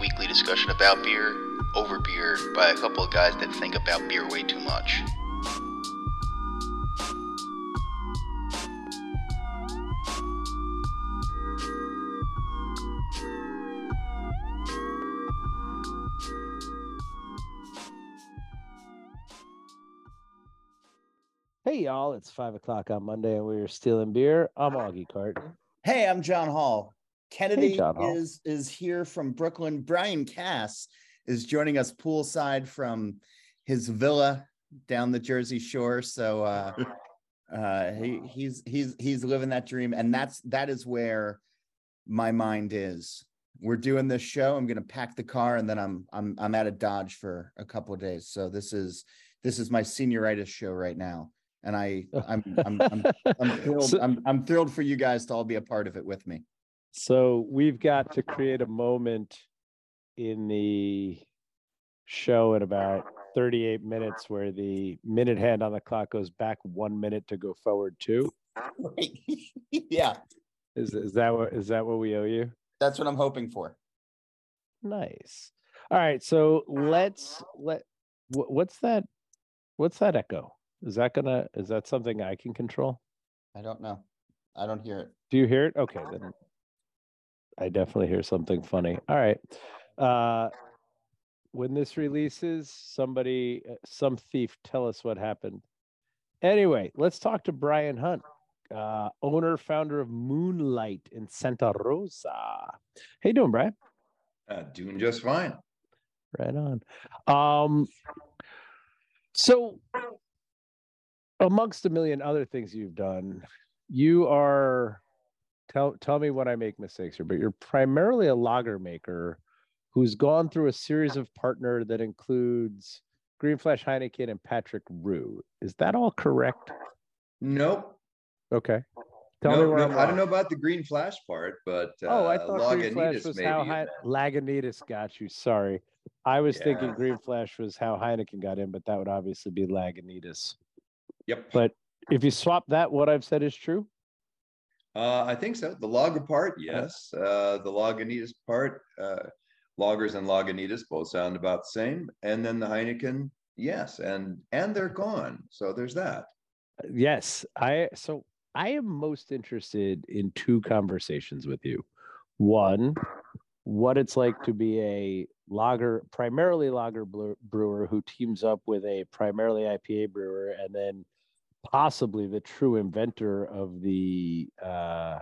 Weekly discussion about beer, over beer, by a couple of guys that think about beer way too much. Hey y'all, it's five o'clock on Monday and we're stealing beer. I'm Augie Carton. Hey, I'm John Holl. Kennedy Hall. is is here from Brooklyn. Brian Casse is joining us poolside from his villa down the Jersey Shore. So uh, uh, he, he's he's he's living that dream, and that's that is where my mind is. We're doing this show. I'm going to pack the car, and then I'm I'm I'm at a Dodge for a couple of days. So this is this is my senioritis show right now, and I I'm I'm I'm, I'm thrilled. I'm I'm thrilled for you guys to all be a part of it with me. So we've got to create a moment in the show in about 38 minutes where the minute hand on the clock goes back one minute to go forward two. Right. yeah, Is is that what is that what we owe you? that's what I'm hoping for. Nice. All right, so let's let wh- what's that what's that echo? Is that gonna is that something I can control? I don't know. I don't hear it. Do you hear it? Okay, then I definitely hear something funny. All right. Uh when this releases, somebody uh, some thief tell us what happened. Anyway, let's talk to Brian Hunt, uh owner founder of Moonlight in Santa Rosa. Hey, doing, Brian? Uh, doing just fine. Right on. Um so amongst a million other things you've done, you are tell tell me when I make mistakes here, but you're primarily a lager maker who's gone through a series of partner that includes Green Flash Heineken and Patrick Rue. Is that all correct? Nope. Okay. Tell Nope, me where nope. I'm I don't know about the green flash part, but uh, Oh, I thought Green Flash was maybe how in Hein- that. Lagunitas got you. Sorry. I was thinking Green Flash was how Heineken got in, but that would obviously be Lagunitas. Yep. But if you swap that, what I've said is true. Uh, I think so. The lager part, yes. Uh, the Lagunitas part, uh, loggers and Lagunitas both sound about the same. And then the Heineken, yes. And and they're gone. So there's that. Yes, I so I am most interested in two conversations with you. One, what it's like to be a lager, primarily lager brewer who teams up with a primarily IPA brewer, and then possibly the true inventor of the uh,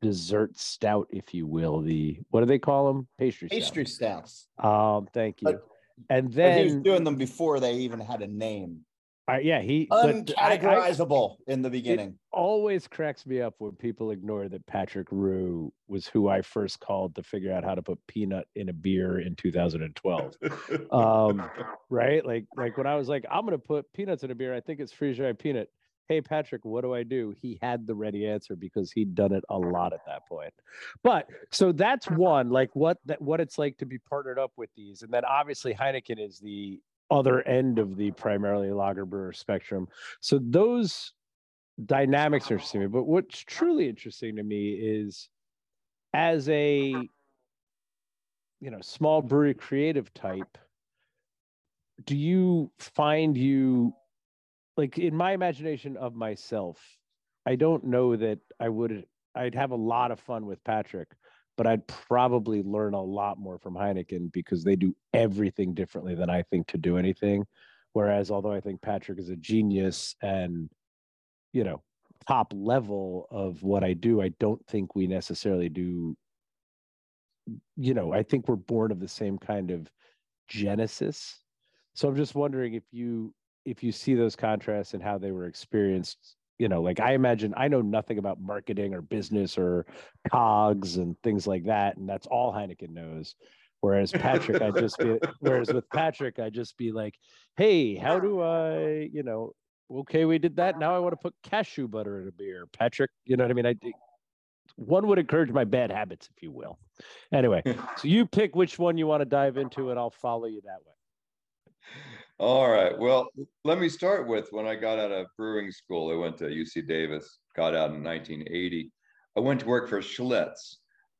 dessert stout, if you will. The what do they call them? Pastry. stout. Pastry stouts. Um, thank you. But- and then he was doing them before they even had a name. Uh, yeah, he but I- I- Uncategorizable in the beginning. always cracks me up when people ignore that Patrick Rue was who I first called to figure out how to put peanut in a beer in 2012. Um, right? Like, like when I was like, I'm gonna put peanuts in a beer. I think it's freeze dried peanut. Hey Patrick, what do I do? He had the ready answer because he'd done it a lot at that point. But so that's one, like what that what it's like to be partnered up with these, and then obviously Heineken is the other end of the primarily lager brewer spectrum. So those dynamics are interesting to me. But what's truly interesting to me is as a you know small brewery creative type, do you find you like in my imagination of myself, I don't know that I would I'd have a lot of fun with Patrick, but I'd probably learn a lot more from Heineken because they do everything differently than I think to do anything. Whereas although I think Patrick is a genius and you know top level of what I do, I don't think we necessarily do you know, I think we're born of the same kind of genesis. So I'm just wondering if you if you see those contrasts and how they were experienced, you know, like I imagine I know nothing about marketing or business or cogs and things like that, and that's all Heineken knows. Whereas Patrick, I just be, whereas with Patrick, I just be like, hey, how do I, you know, okay, we did that. Now I want to put cashew butter in a beer. Patrick, you know what I mean? I one would encourage my bad habits, if you will. Anyway, so you pick which one you want to dive into, and I'll follow you that way. All right. Well, let me start with when I got out of brewing school. I went to UC Davis, got out in 1980. I went to work for Schlitz.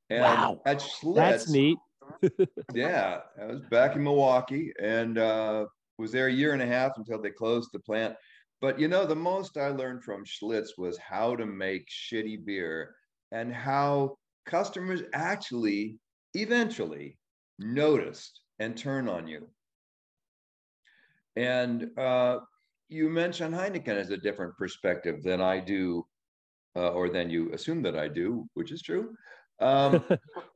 And wow. at Schlitz, that's neat. yeah, I was back in Milwaukee and uh, was there a year and a half until they closed the plant. But you know, the most I learned from Schlitz was how to make shitty beer and how customers actually eventually noticed and turn on you. And uh, you mentioned Heineken as a different perspective than I do, uh, or than you assume that I do, which is true. Um,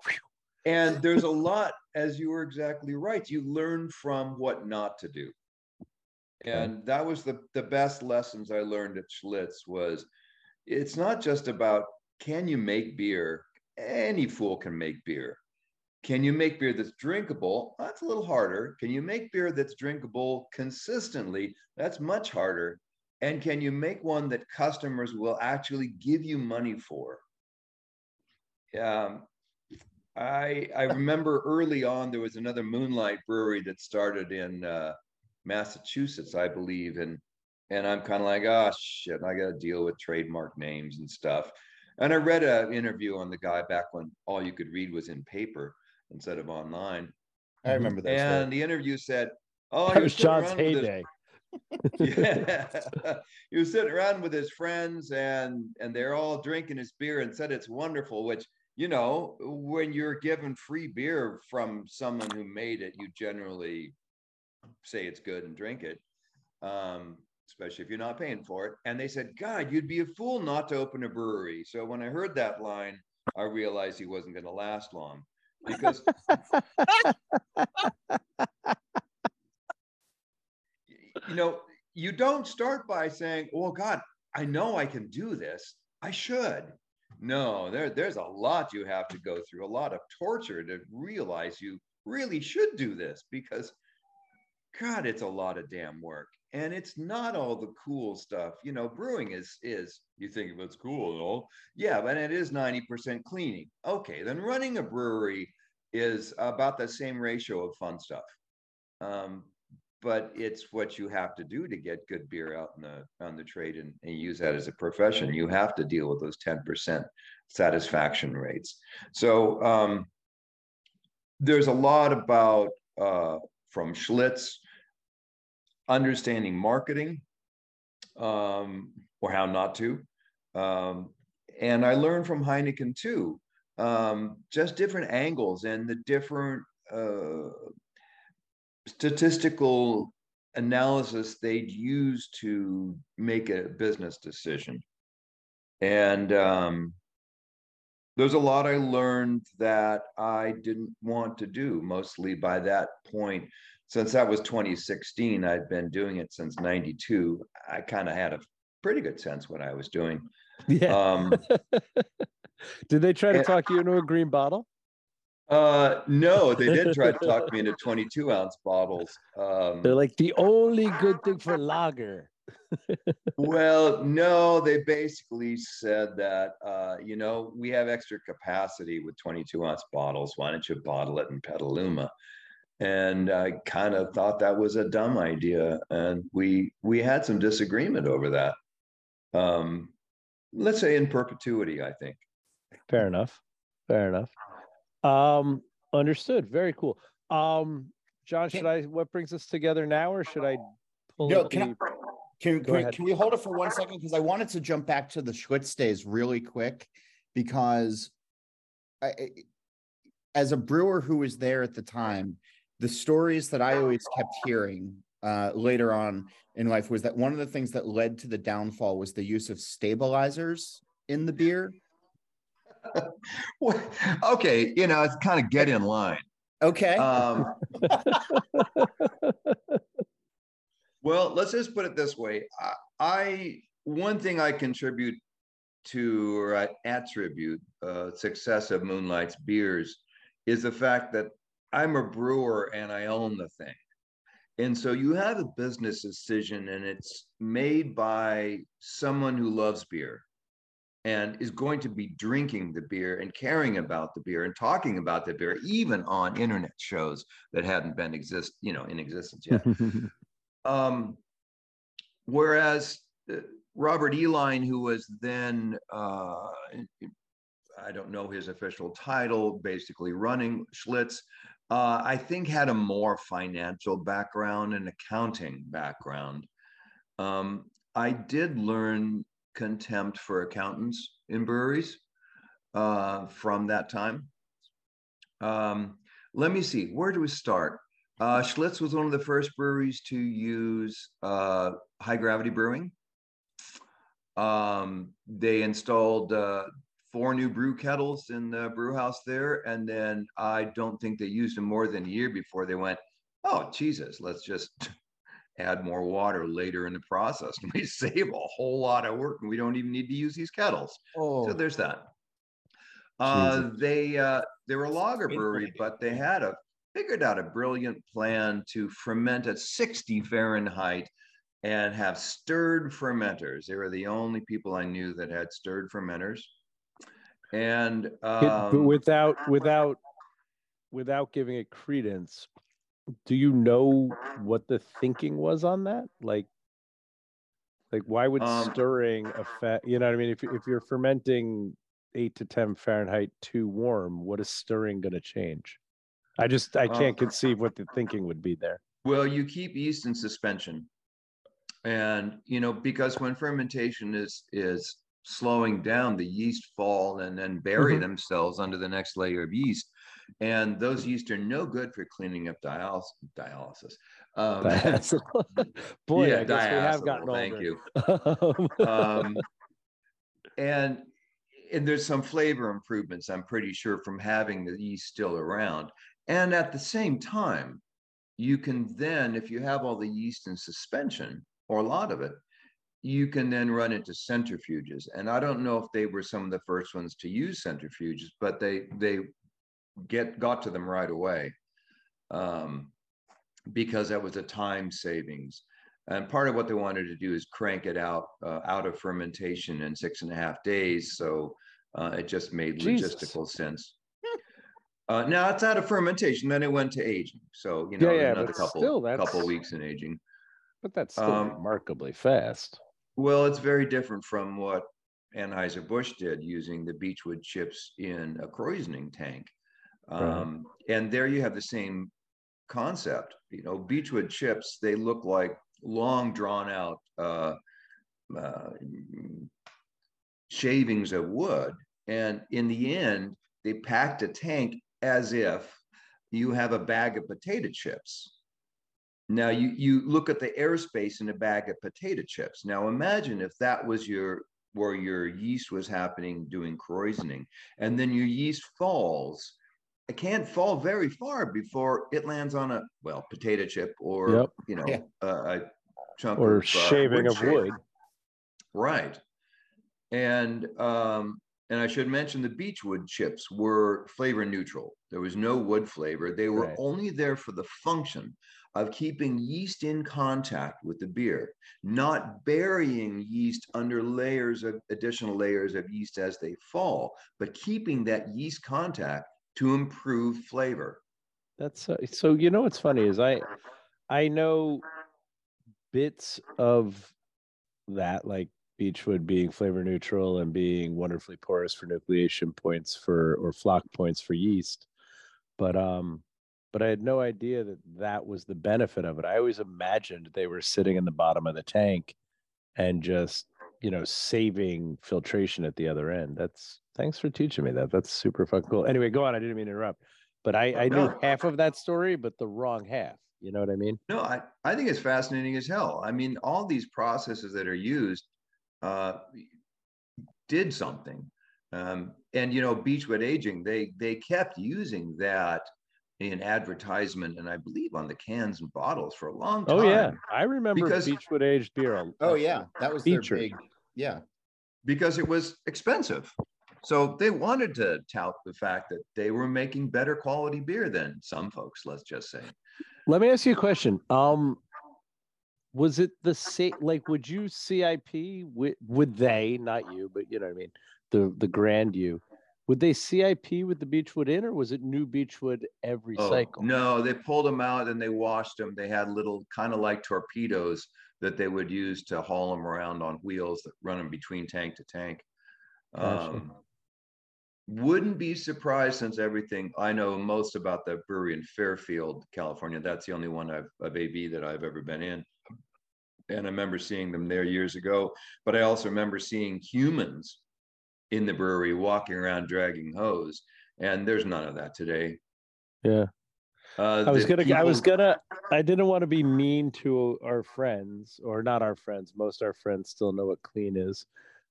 and there's a lot, as you were exactly right, you learn from what not to do. And that was the, the best lessons I learned at Schlitz was it's not just about can you make beer? Any fool can make beer. Can you make beer that's drinkable? That's a little harder. Can you make beer that's drinkable consistently? That's much harder. And can you make one that customers will actually give you money for? Um, I I remember early on there was another Moonlight Brewery that started in uh, Massachusetts, I believe, and and I'm kind of like, oh shit, I got to deal with trademark names and stuff. And I read an interview on the guy back when all you could read was in paper instead of online. I remember that. And story. the interview said, "Oh, That he was sitting John's around with his- heyday. yeah, he was sitting around with his friends, and and they're all drinking his beer, and said it's wonderful. Which you know, when you're given free beer from someone who made it, you generally say it's good and drink it. Um, especially if you're not paying for it. And they said, God, you'd be a fool not to open a brewery. So when I heard that line, I realized he wasn't going to last long because you know, you don't start by saying, "Oh God, I know I can do this. I should." No, there, there's a lot you have to go through, a lot of torture to realize you really should do this because, God, it's a lot of damn work, and it's not all the cool stuff. You know, brewing is is you think of it's cool and all, yeah, but it is ninety percent cleaning. Okay, then running a brewery is about the same ratio of fun stuff. Um, but it's what you have to do to get good beer out in the on the trade and, and use that as a profession. You have to deal with those 10% satisfaction rates. So um, there's a lot about uh, from Schlitz understanding marketing um, or how not to. Um, and I learned from Heineken too, um, just different angles and the different uh, statistical analysis they'd use to make a business decision. And um, there's a lot I learned that I didn't want to do, mostly by that point. Since that was 2016, I'd been doing it since 92. I kind of had a pretty good sense what I was doing. Yeah. Um, Did they try to and- talk you into a green bottle? uh, no, they did try to talk me into 22 ounce bottles. Um, They're like the only good thing for lager. Well, no, they basically said that, uh, you know, we have extra capacity with 22 ounce bottles. Why don't you bottle it in Petaluma? And I kind of thought that was a dumb idea, and we we had some disagreement over that. Um, let's say in perpetuity, I think. Fair enough. Fair enough. Um, understood. Very cool. Um, John, should I what brings us together now, or should I pull No, up can I- Can, can, we, can we hold it for one second? Because I wanted to jump back to the Schlitz days really quick because I, I- as a brewer who was there at the time, the stories that I always kept hearing uh, later on in life was that one of the things that led to the downfall was the use of stabilizers in the beer. Well, okay, you know, it's kind of get in line. Okay. Um, Well, let's just put it this way. I, I one thing I contribute to or I attribute uh, success of Moonlight's beers is the fact that I'm a brewer and I own the thing. And so you have a business decision and it's made by someone who loves beer and is going to be drinking the beer and caring about the beer and talking about the beer even on internet shows that hadn't been exist you know in existence yet um, whereas uh, Robert Uihlein, who was then uh, i don't know his official title basically running schlitz uh, i think had a more financial background and accounting background um, i did learn contempt for accountants in breweries uh, from that time. Um, let me see, where do we start? Uh, Schlitz was one of the first breweries to use uh, high gravity brewing. Um, they installed uh, four new brew kettles in the brew house there. And then I don't think they used them more than a year before they went, oh, Jesus, let's just add more water later in the process. And we save a whole lot of work and we don't even need to use these kettles. Oh. So there's that. Uh, they uh, they were a lager brewery, but they had a figured out a brilliant plan to ferment at 60 Fahrenheit and have stirred fermenters. They were the only people I knew that had stirred fermenters. And um, without without without giving it credence, do you know what the thinking was on that? Like, like why would um, stirring affect? You know what I mean? If if you're fermenting eight to ten Fahrenheit too warm, what is stirring going to change? I just I can't um, conceive what the thinking would be there. Well, you keep yeast in suspension, and you know because when fermentation is is slowing down, the yeast fall and then bury mm-hmm. themselves under the next layer of yeast and those yeast are no good for cleaning up dialysis. dialysis. Um, Boy, yeah, I guess we have gotten Thank you. um, and and there's some flavor improvements, I'm pretty sure, from having the yeast still around. And at the same time, you can then, if you have all the yeast in suspension or a lot of it, you can then run into centrifuges. And I don't know if they were some of the first ones to use centrifuges, but they they get got to them right away um, because that was a time savings. And part of what they wanted to do is crank it out uh, out of fermentation in six and a half days. So uh, it just made Jesus. logistical sense. Uh, now it's out of fermentation, then it went to aging. So you know, yeah, yeah, another couple still, couple weeks in aging. But that's still um, remarkably fast. Well, it's very different from what Anheuser Busch did using the beechwood chips in a krausening tank. Um, right. And there you have the same concept. You know, beechwood chips, they look like long drawn out uh, uh, shavings of wood. And in the end, they packed a tank as if you have a bag of potato chips. Now you you look at the airspace in a bag of potato chips. Now imagine if that was your where your yeast was happening doing krausening, and then your yeast falls it can't fall very far before it lands on a well potato chip or yep. you know yeah. a, a, chunk or of, shaving uh, wood of wood right and um and i should mention the beechwood chips were flavor neutral there was no wood flavor they were right. only there for the function of keeping yeast in contact with the beer, not burying yeast under layers of additional layers of yeast as they fall, but keeping that yeast contact to improve flavor. That's uh, so. You know what's funny is I, I know bits of that, like beechwood being flavor neutral and being wonderfully porous for nucleation points for or flock points for yeast, but um, but I had no idea that that was the benefit of it. I always imagined they were sitting in the bottom of the tank and just you know saving filtration at the other end. That's Thanks for teaching me that. That's super fucking cool. Anyway, go on. I didn't mean to interrupt, but I, I knew half of that story, but the wrong half. You know what I mean? No, I, I think it's fascinating as hell. I mean, all these processes that are used uh, did something. Um, and you know, beechwood aging, they they kept using that an advertisement, and I believe on the cans and bottles for a long time. Oh yeah, I remember Because- Beechwood aged beer. a- Oh yeah, that was their Featured. big. Yeah, because it was expensive. So they wanted to tout the fact that they were making better quality beer than some folks, let's just say. Let me ask you a question. Um, was it the same? Like, would you CIP? Would, would they, not you, but you know what I mean? The the grand you. Would they CIP with the Beechwood Inn, or was it new Beechwood every Oh, cycle? No, they pulled them out and they washed them. They had little kind of like torpedoes that they would use to haul them around on wheels that run them between tank to tank. Gotcha. Um, wouldn't be surprised since everything I know most about the brewery in Fairfield, California. That's the only one I've of AB that I've ever been in. And I remember seeing them there years ago, but I also remember seeing humans in the brewery walking around dragging hose. And there's none of that today. Yeah. Uh, I was gonna. I was gonna. I didn't want to be mean to our friends, or not our friends. Most our friends still know what clean is,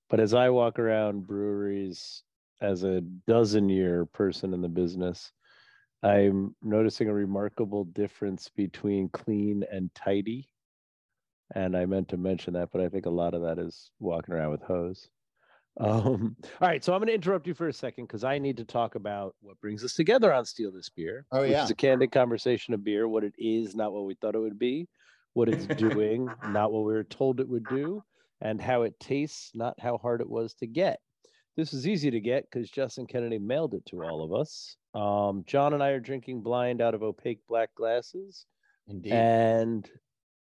but as I walk around breweries as a dozen year person in the business, I'm noticing a remarkable difference between clean and tidy. And I meant to mention that, but I think a lot of that is walking around with hose. Um, all right, so I'm going to interrupt you for a second because I need to talk about what brings us together on Steal This Beer. Oh, which yeah. it's a candid conversation of beer, what it is, not what we thought it would be, what it's doing, not what we were told it would do, and how it tastes, not how hard it was to get. This is easy to get because Justin Kennedy mailed it to all of us. Um, John and I are drinking blind out of opaque black glasses indeed. and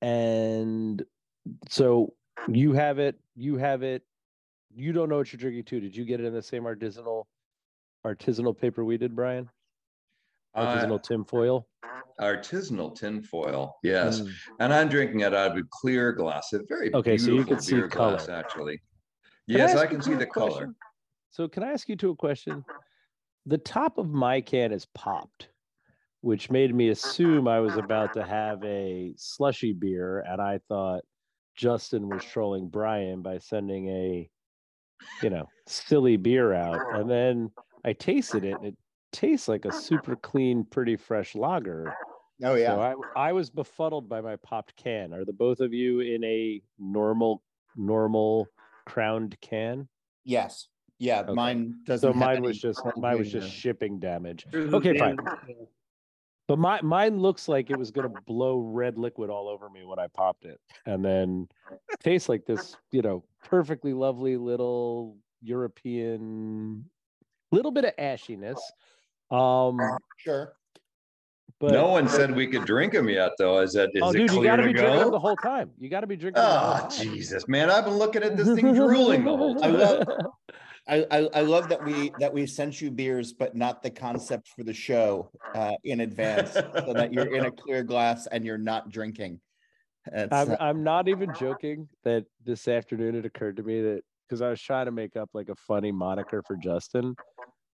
and so you have it you have it you don't know what you're drinking too did you get it in the same artisanal artisanal paper we did brian Uh, artisanal tinfoil artisanal tinfoil. Yes. Mm. And I'm drinking it out of a clear glass, a very Okay, so you can see color. actually. Can yes, ask I can see the color. so can i ask you two a question the top of my can is popped which made me assume i was about to have a slushy beer and i thought justin was trolling brian by sending a you know silly beer out and then i tasted it and it tastes like a super clean pretty fresh lager oh yeah. so I, I was befuddled by my popped can are the both of you in a normal normal crowned can yes. Yeah. Okay. Mine doesn't. so mine any was just mine was just shipping damage. Okay, fine. But my mine looks like it was gonna blow red liquid all over me when I popped it, and then tastes like this, you know, perfectly lovely little European, little bit of ashiness. Um, Sure. but no one said we could drink them yet, though. Is that is oh, it dude, you gotta to be drinking them the whole time. You gotta be drinking. them the whole Oh, time. Jesus, man! I've been looking at this thing drooling the whole I time. love- I, I I love that we that we sent you beers, but not the concept for the show uh, in advance, so that you're in a clear glass and you're not drinking. It's, I'm uh, I'm not even joking that this afternoon it occurred to me that because I was trying to make up like a funny moniker for Justin,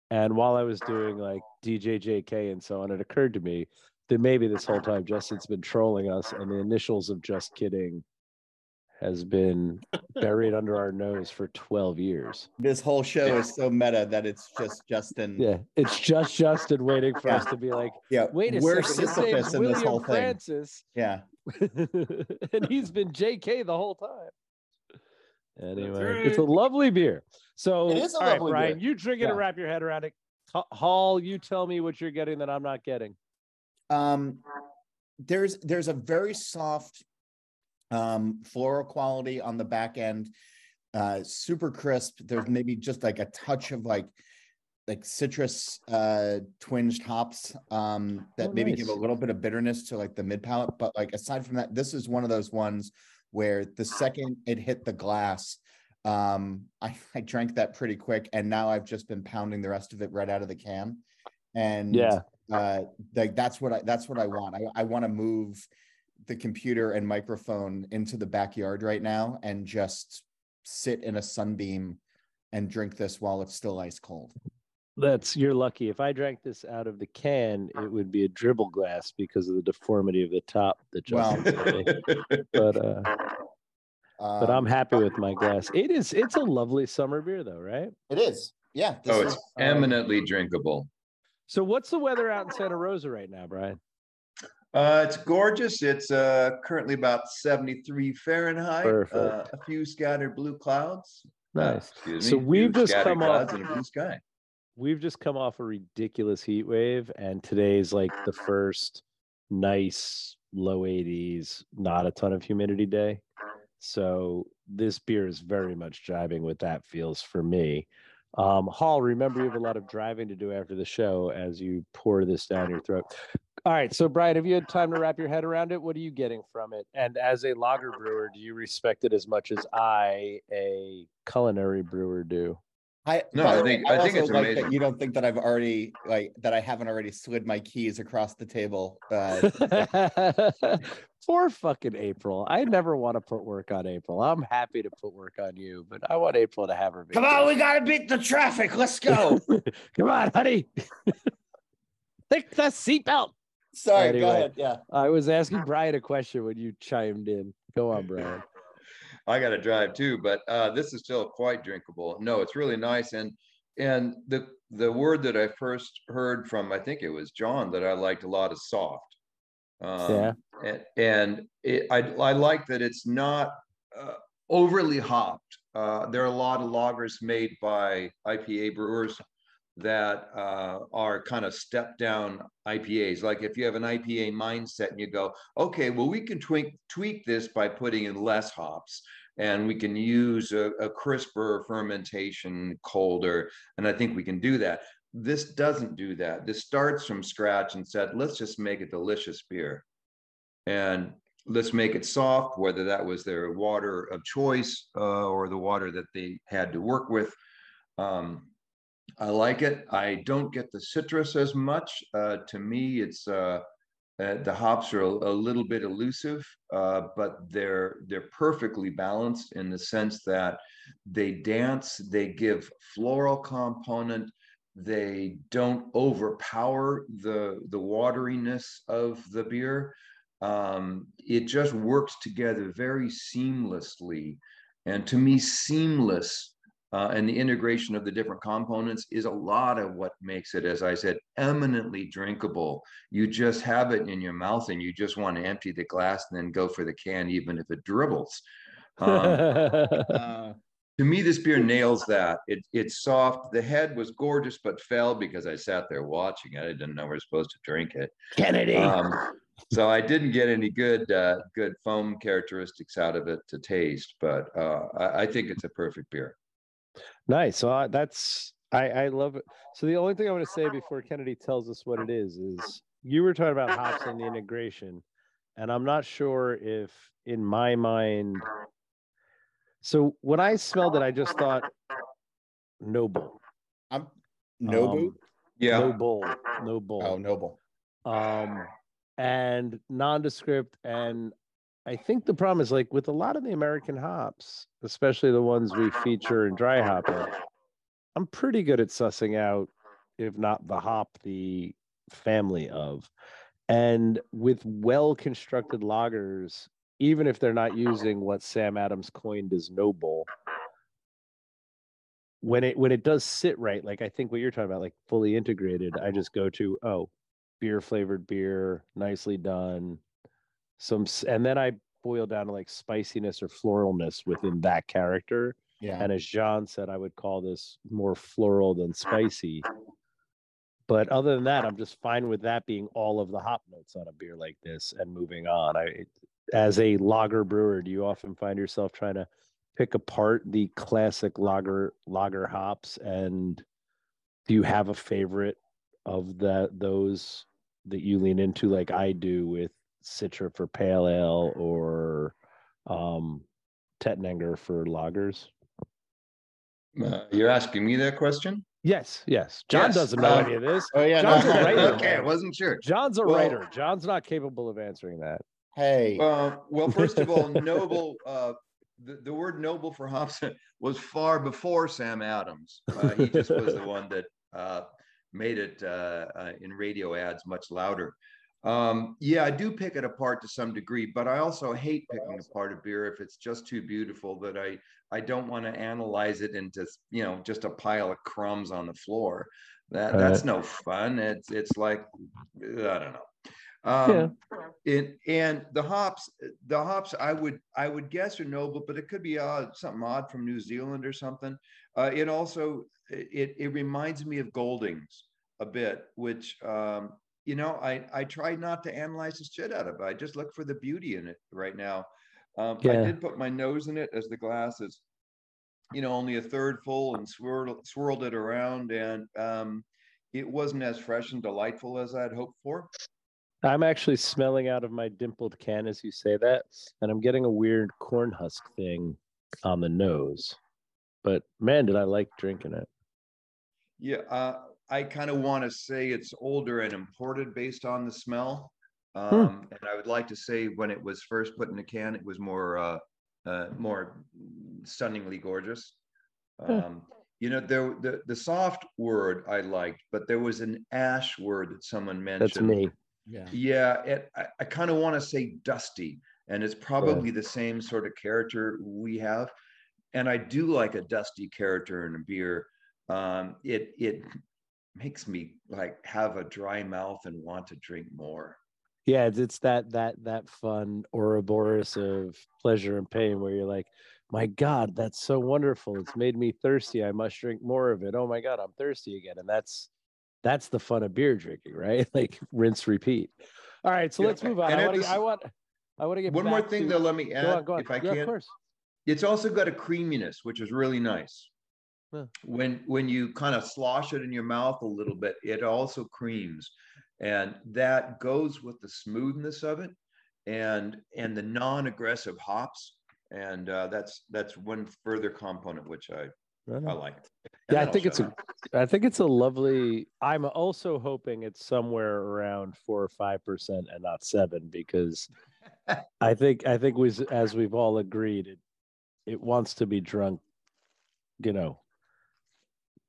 and while I was doing like DJJK and so on, it occurred to me that maybe this whole time Justin's been trolling us, and the initials of Just Kidding has been buried under our nose for 12 years. this whole show is so meta that it's just Justin. Yeah, it's just Justin waiting for Yeah. us to be like, Yeah, wait a we're second, his Sisyphus in William this whole thing. Francis. Yeah, and he's been JK the whole time. Anyway, it's a lovely beer. So, It is a all right, lovely Brian, beer. you drink it Yeah. and wrap your head around it. Hall, you tell me what you're getting that I'm not getting. um, there's there's a very soft um, floral quality on the back end, uh, super crisp. There's maybe just like a touch of like like citrus uh twinged hops um that Oh, maybe give a little bit of bitterness to like the mid palate but like aside from that this is one of those ones where the second it hit the glass um i i drank that pretty quick and now i've just been pounding the rest of it right out of the can and Yeah. uh like that's what i that's what i want i, I want to move the computer and microphone into the backyard right now and just sit in a sunbeam and drink this while it's still ice cold That's you're lucky. If I drank this out of the can, it would be a dribble glass because of the deformity of the top that Well, Justin's getting. But uh, but I'm Um, happy with my glass. It is. It's a lovely summer beer, though, right? It is. Yeah. this Oh, it's is, um, eminently drinkable. So what's the weather out in Santa Rosa right now, Brian? Uh, it's gorgeous. It's uh, currently about 73 Fahrenheit. Uh, a few scattered blue clouds. Uh, Nice. excuse So me, we've just come off- a blue sky. We've just come off a ridiculous heat wave, and today's like the first nice low 80s, not a ton of humidity day. So this beer is very much jiving with that feels for me. Um, Hall, remember you have a lot of driving to do after the show as you pour this down your throat. All right, so Brian, have you had time to wrap your head around it? What are you getting from it? And as a lager brewer, do you respect it as much as I, a culinary brewer, do? I, No, I think- I think it's like amazing. You don't think that I've already like that I haven't already slid my keys across the table. Uh, Poor fucking April. I never want to put work on April. I'm happy to put work on you, but I want April to have her. Come on, we gotta beat the traffic. Let's go. Come on, honey. Take the seatbelt. Sorry, go ahead. Yeah. I was asking Brian a question when you chimed in. Go on, Brian. I got to drive too, but uh, this is still quite drinkable. No, it's really nice, and and the the word that I first heard from I think it was John that I liked a lot is soft. Um, Yeah. and, and it, I I like that it's not uh, overly hopped. Uh, there are a lot of lagers made by IPA brewers that uh, are kind of step down IPAs. Like if you have an IPA mindset and you go, okay, well, we can tweak tweak this by putting in less hops and we can use a, a crisper fermentation colder. And I think we can do that. This doesn't do that. This starts from scratch and said, let's just make a delicious beer. And let's make it soft, whether that was their water of choice uh, or the water that they had to work with. Um, I like it. I don't get the citrus as much. Uh, to me, it's uh, uh, the hops are a, a little bit elusive, uh, but they're they're perfectly balanced in the sense that they dance. They give floral component. They don't overpower the the wateriness of the beer. Um, it just works together very seamlessly, and to me, seamless uh, and the integration of the different components is a lot of what makes it, as I said, eminently drinkable. You just have it in your mouth and you just want to empty the glass and then go for the can, even if it dribbles. Um, Uh, to me, this beer nails that. It, it's soft. The head was gorgeous, but fell because I sat there watching it. I didn't know we are supposed to drink it. Kennedy. Um, so I didn't get any good uh, good foam characteristics out of it to taste, but uh, I, I think it's a perfect beer. Nice. So uh, that's I I love it. So the only thing I want to say before Kennedy tells us what it is is you were talking about hops and the integration, and I'm not sure if in my mind. So when I smelled it, I just thought noble. I'm Nobu. Um, Yeah. No bull. No bull. oh, noble. um and nondescript and i think the problem is like with a lot of the american hops especially the ones we feature in dry hopping i'm pretty good at sussing out if not the hop the family of and with well constructed lagers even if they're not using what sam adams coined as noble when it when it does sit right like i think what you're talking about like fully integrated i just go to oh beer flavored beer, nicely done. Some and then I boil down to like spiciness or floralness within that character. Yeah. And as John said, I would call this more floral than spicy. But other than that, I'm just fine with that being all of the hop notes on a beer like this and moving on. I as a lager brewer, do you often find yourself trying to pick apart the classic lager lager hops and do you have a favorite of that those that you lean into like I do with Citra for pale ale or um Tettnanger for lagers? Uh, you're asking me that question? Yes, yes. John Yes, doesn't know uh, any of this. Oh yeah. John's no, a writer. okay, I wasn't sure. John's a well- writer. John's not capable of answering that. Hey. Uh, well, first of all, noble. Uh, the, the word noble for Hobson was far before Sam Adams. Uh, he just was the one that uh, made it uh, uh, in radio ads much louder. Um, yeah, I do pick it apart to some degree, but I also hate picking apart a beer if it's just too beautiful that I I don't want to analyze it into you know just a pile of crumbs on the floor. That that's no fun. It's it's like I don't know. Um, yeah. It, and the hops, the hops, I would I would guess are noble, but it could be odd, something odd from New Zealand or something. Uh, it also it it reminds me of Goldings a bit, which um, you know, I I try not to analyze the shit out of it. I just look for the beauty in it right now. Um, yeah. I did put my nose in it as the glass is, you know, only a third full and swirled swirled it around, and um, it wasn't as fresh and delightful as I'd hoped for. I'm actually smelling out of my dimpled can as you say that, and I'm getting a weird corn husk thing on the nose. But man, did I like drinking it. Yeah, uh, I kind of want to say it's older and imported based on the smell. Hmm. Um, hmm. And I would like to say when it was first put in a can, it was more uh, uh, more stunningly gorgeous. Hmm. Um, you know, there the the soft word I liked, but there was an ash word that someone mentioned. That's me. Yeah, yeah. It, I, I kind of want to say dusty, and it's probably yeah. the same sort of character we have. And I do like a dusty character in a beer. Um, it it makes me like have a dry mouth and want to drink more. Yeah, it's, it's that that that fun Ouroboros of pleasure and pain where you're like, my God, that's so wonderful. It's made me thirsty. I must drink more of it. Oh my God, I'm thirsty again. And that's that's the fun of beer drinking, right? Like rinse, repeat. All right, so yeah, let's move on. I want, to, I want I want to get one more thing to, though. Let me add, go on, go on. if I yeah, can. Of course. It's also got a creaminess, which is really nice. When when you kind of slosh it in your mouth a little bit, it also creams, and that goes with the smoothness of it, and and the non-aggressive hops, and uh, that's that's one further component which I I, I like. yeah, I think it's a I think it's a lovely. I'm also hoping it's somewhere around four or five percent and not seven because I think I think we as we've all agreed it it wants to be drunk, you know,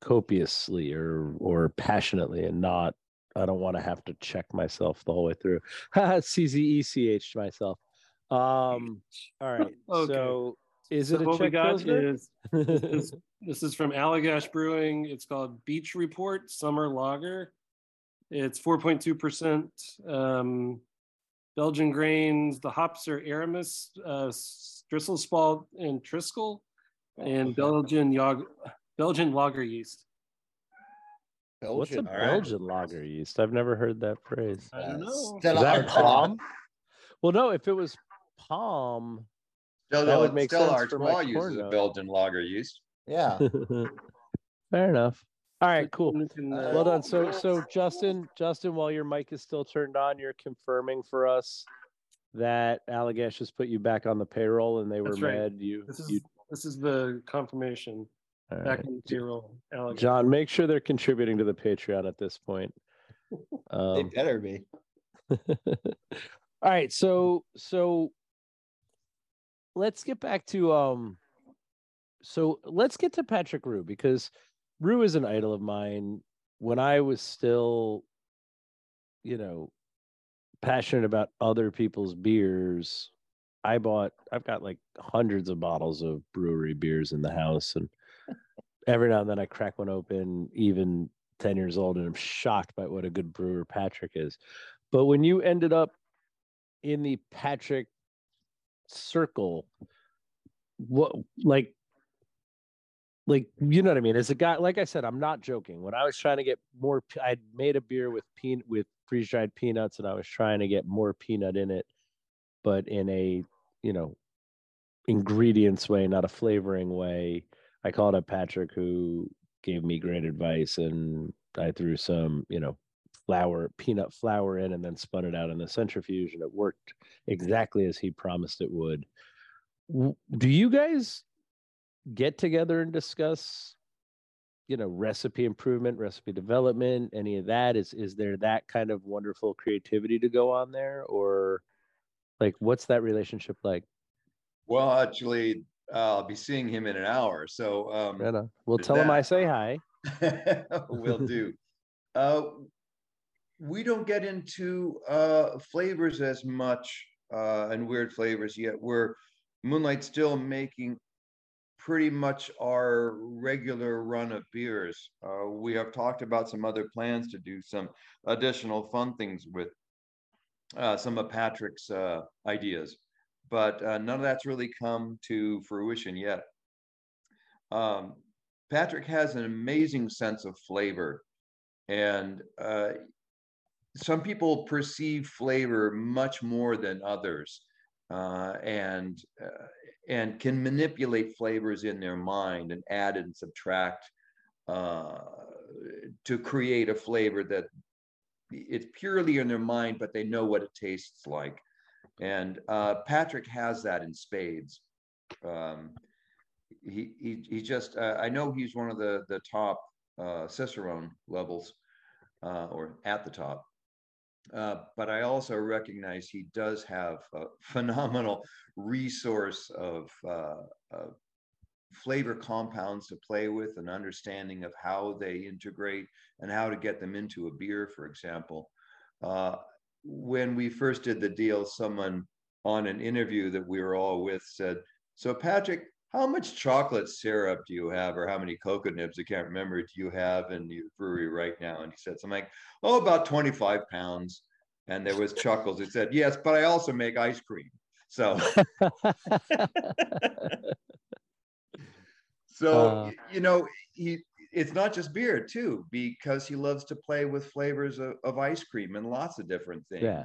copiously or or passionately and not I don't want to have to check myself the whole way through. CZECH to myself. Um all right. okay. So is so it a check is, this, is, this is from Allagash Brewing. It's called Beach Report Summer Lager. It's 4.2% um, Belgian grains. The hops are Aramis, uh, Strisselspalt, and Triskel, and Belgian yog- Belgian lager yeast. Belgian. What's a Belgian right. lager yeast? I've never heard that phrase. I don't know. Is that palm? Well, no. If it was palm, Stella, that would make Stella sense Artois for my uses a Belgian lager yeast. Yeah. Fair enough. All right, cool. Uh, well done. So, so Justin, Justin, while your mic is still turned on, you're confirming for us that Allagash has put you back on the payroll, and they were right. mad. You, this is you... this is the confirmation. All back right. in the payroll. Allagash. John, make sure they're contributing to the Patreon at this point. Um, they better be. all right, so so let's get back to um so let's get to Patrick Rue because Rue is an idol of mine. When I was still, you know, passionate about other people's beers, I bought I've got like hundreds of bottles of brewery beers in the house and every now and then I crack one open even 10 years old and I'm shocked by what a good brewer Patrick is. But when you ended up in the Patrick circle what like like you know what i mean? As a guy like i said i'm not joking. When i was trying to get more I'd made a beer with peanut with freeze-dried peanuts and i was trying to get more peanut in it but in a you know ingredients way not a flavoring way i called up patrick who gave me great advice and i threw some you know flour, peanut flour in, and then spun it out in the centrifuge, and it worked exactly as he promised it would. Do you guys get together and discuss, you know, recipe improvement, recipe development, any of that? Is is there that kind of wonderful creativity to go on there, or like what's that relationship like? Well, actually, I'll be seeing him in an hour, so um, we'll tell that. him I say hi. we'll do. Uh, we don't get into uh, flavors as much uh, and weird flavors yet. We're Moonlight still making pretty much our regular run of beers. Uh, we have talked about some other plans to do some additional fun things with uh, some of Patrick's uh, ideas, but uh, none of that's really come to fruition yet. Um, Patrick has an amazing sense of flavor, and uh, some people perceive flavor much more than others, uh, and uh, and can manipulate flavors in their mind and add and subtract uh, to create a flavor that it's purely in their mind, but they know what it tastes like. And uh, Patrick has that in spades. Um, he, he, he just, uh, I know he's one of the, the top uh, Cicerone levels uh, or at the top. Uh, but I also recognize he does have a phenomenal resource of, uh, of flavor compounds to play with, an understanding of how they integrate and how to get them into a beer, for example. Uh, when we first did the deal, someone on an interview that we were all with said, So, Patrick, how much chocolate syrup do you have, or how many cocoa nibs? I can't remember. Do you have in your brewery right now? And he said something like, "Oh, about twenty-five pounds." And there was chuckles. He said, "Yes, but I also make ice cream." So, so Uh. you know, he it's not just beer too, because he loves to play with flavors of, of ice cream and lots of different things. Yeah.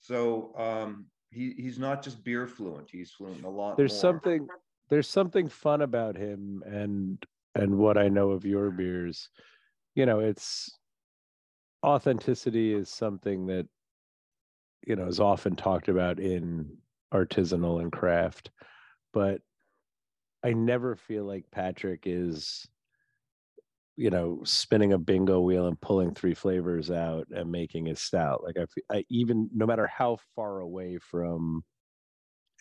So um, he he's not just beer fluent; he's fluent a lot. there's more. something there's something fun about him and and what I know of your beers. You know, it's authenticity is something that you know is often talked about in artisanal and craft, but I never feel like Patrick is you know spinning a bingo wheel and pulling three flavors out and making a stout like I, I even no matter how far away from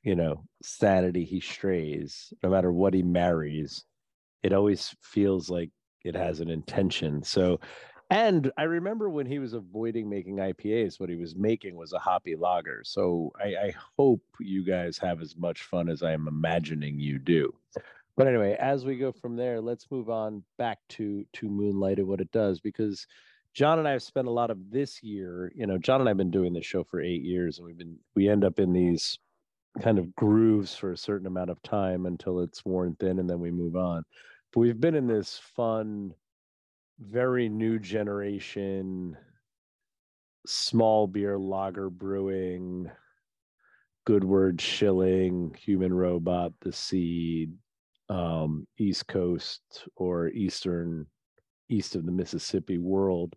you know sanity he strays no matter what he marries it always feels like it has an intention. So and i remember when he was avoiding making ipas what he was making was a hoppy lager. So i, I hope you guys have as much fun as i'm imagining you do but anyway as we go from there let's move on back to to moonlight and what it does because John and I have spent a lot of this year, you know, John and I have been doing this show for eight years and we've been, we end up in these kind of grooves for a certain amount of time until it's worn thin and then we move on. But we've been in this fun, very new generation, small beer lager brewing, good word Schilling, human robot, the seed, um, East Coast or Eastern, east of the Mississippi world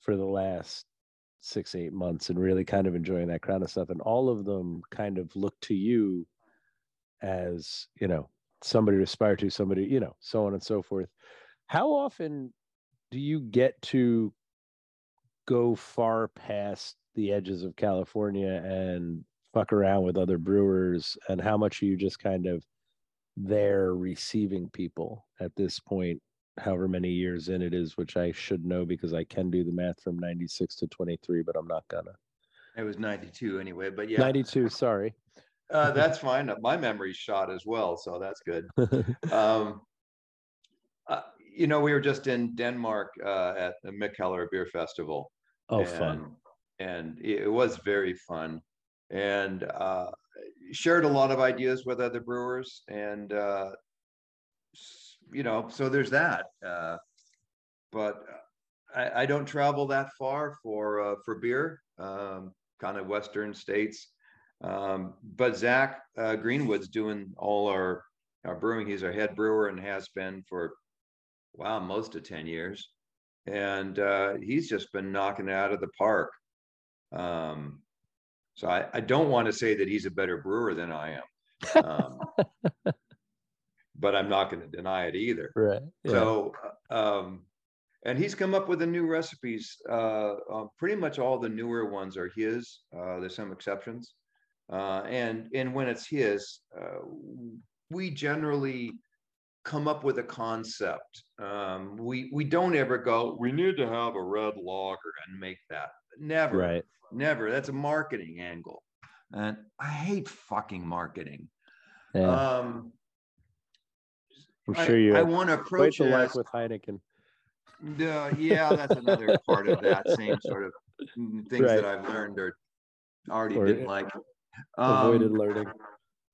for the last six, eight months and really kind of enjoying that kind of stuff. And all of them kind of look to you as, you know, somebody to aspire to, somebody, you know, so on and so forth. How often do you get to go far past the edges of California and fuck around with other brewers? And how much are you just kind of there receiving people at this point however many years in it is, which I should know because I can do the math from 96 to 23, but I'm not gonna. It was 92 anyway, but yeah, 92, sorry. uh, that's fine. My memory's shot as well, so that's good. Um, uh, you know, we were just in Denmark uh, at the Mikkeller Beer Festival. oh, fun. And it it was very fun, and uh, shared a lot of ideas with other brewers, and uh, you know, so there's that. Uh, but I, I don't travel that far for uh, for beer, um, kind of Western states. Um, but Zach uh, Greenwood's doing all our our brewing. He's our head brewer and has been for wow most of ten years, and uh, he's just been knocking it out of the park. Um, so I, I don't want to say that he's a better brewer than I am, um, but I'm not going to deny it either. Right. Yeah. So, uh, um, and he's come up with the new recipes. Uh, uh, pretty much all the newer ones are his. Uh, there's some exceptions, uh, and and when it's his, uh, we generally come up with a concept. Um, we we don't ever go. We need to have a red lager and make that. Never, Right. never. That's a marketing angle, and I hate fucking marketing. Yeah. Um, I'm sure you I have want to approach it life as with Heineken. uh, yeah, that's another part of that same sort of things Right. that I've learned or already Or didn't like. Avoided Um, learning.